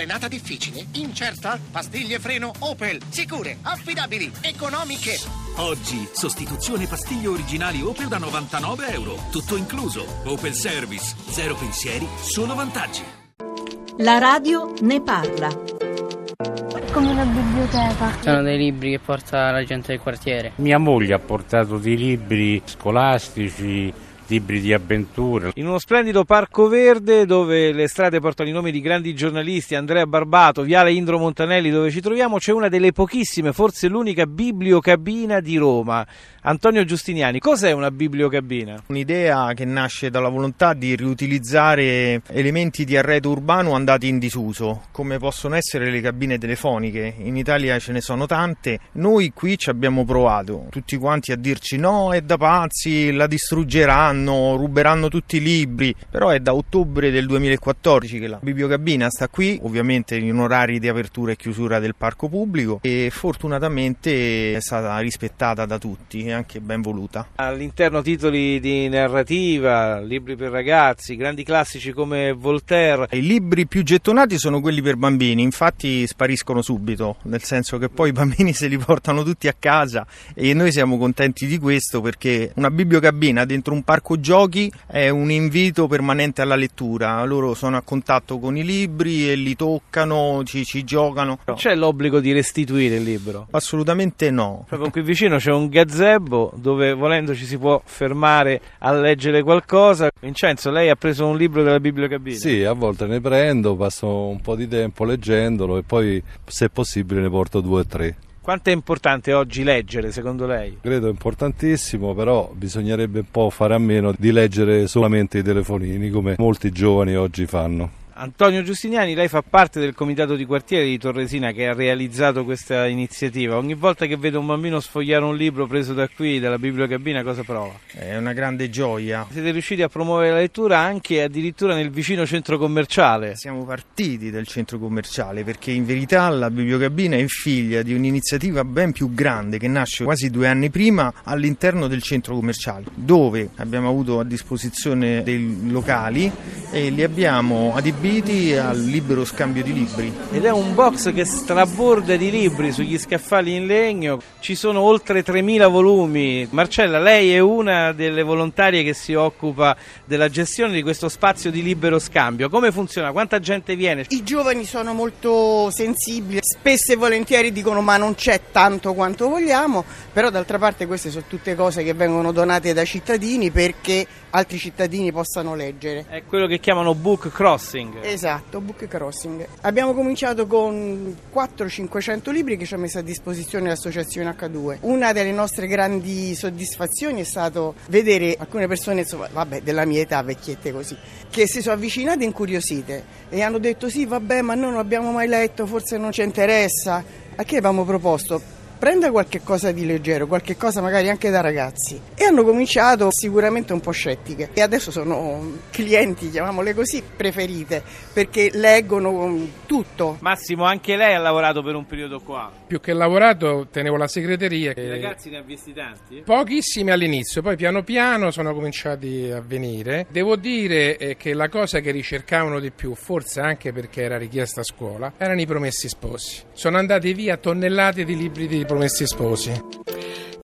Frenata difficile? Incerta? Pastiglie freno Opel. Sicure, affidabili, economiche. Oggi, sostituzione pastiglie originali Opel da 99 euro. Tutto incluso. Opel Service. Zero pensieri, solo vantaggi. La radio ne parla. come una biblioteca. Sono dei libri che porta la gente del quartiere. Mia moglie ha portato dei libri scolastici, libri di avventure. In uno splendido parco verde dove le strade portano i nomi di grandi giornalisti, Andrea Barbato, Viale Indro Montanelli, dove ci troviamo, c'è una delle pochissime, forse l'unica bibliocabina di Roma. Antonio Giustiniani, cos'è una bibliocabina? Un'idea che nasce dalla volontà di riutilizzare elementi di arredo urbano andati in disuso, come possono essere le cabine telefoniche. In Italia ce ne sono tante. Noi qui ci abbiamo provato, tutti quanti a dirci no, è da pazzi, la distruggeranno, ruberanno tutti i libri. Però è da ottobre del 2014 che la bibliocabina sta qui, ovviamente in orari di apertura e chiusura del parco pubblico e fortunatamente è stata rispettata da tutti e anche ben voluta. All'interno titoli di narrativa, libri per ragazzi, grandi classici come Voltaire. I libri più gettonati sono quelli per bambini, infatti spariscono subito, nel senso che poi i bambini se li portano tutti a casa e noi siamo contenti di questo perché una bibliocabina dentro un parco giochi è un invito permanente alla lettura, loro sono a contatto con i libri e li toccano, ci, ci giocano. C'è l'obbligo di restituire il libro? Assolutamente no. Proprio qui vicino c'è un gazebo dove volendo ci si può fermare a leggere qualcosa. Vincenzo, lei ha preso un libro della bibliocabina? Sì, a volte ne prendo, passo un po' di tempo leggendolo e poi se possibile ne porto due o tre. Quanto è importante oggi leggere secondo lei? Credo importantissimo, però bisognerebbe un po' fare a meno di leggere solamente i telefonini come molti giovani oggi fanno. Antonio Giustiniani, lei fa parte del comitato di quartiere di Torresina che ha realizzato questa iniziativa. Ogni volta che vede un bambino sfogliare un libro preso da qui, dalla bibliocabina, cosa prova? È una grande gioia. Siete riusciti a promuovere la lettura anche addirittura nel vicino centro commerciale. Siamo partiti dal centro commerciale perché in verità la bibliocabina è figlia di un'iniziativa ben più grande che nasce quasi due anni prima all'interno del centro commerciale, dove abbiamo avuto a disposizione dei locali e li abbiamo adibiti al libero scambio di libri. Ed è un box che straborda di libri sugli scaffali in legno, ci sono oltre 3000 volumi. Marcella, lei è una delle volontarie che si occupa della gestione di questo spazio di libero scambio. Come funziona? Quanta gente viene? I giovani sono molto sensibili, spesso e volentieri dicono ma non c'è tanto quanto vogliamo, però d'altra parte queste sono tutte cose che vengono donate dai cittadini perché altri cittadini possano leggere. È quello che chiamano book crossing. Esatto, book crossing. Abbiamo cominciato con 400-500 libri che ci ha messo a disposizione l'associazione H2. Una delle nostre grandi soddisfazioni è stato vedere alcune persone, insomma, vabbè, della mia età, vecchiette così, che si sono avvicinate incuriosite e hanno detto sì, vabbè, ma noi non abbiamo mai letto, forse non ci interessa. A che avevamo proposto? Prenda qualche cosa di leggero, qualche cosa magari anche da ragazzi. E hanno cominciato sicuramente un po' scettiche. E adesso sono clienti, chiamiamole così, preferite, perché leggono tutto. Massimo, anche lei ha lavorato per un periodo qua. Più che lavorato tenevo la segreteria. I ragazzi ne ha visti tanti? Pochissimi all'inizio, poi piano piano sono cominciati a venire. Devo dire eh, che la cosa che ricercavano di più, forse anche perché era richiesta a scuola, erano i promessi sposi. Sono andati via tonnellate di libri di Promessi Sposi.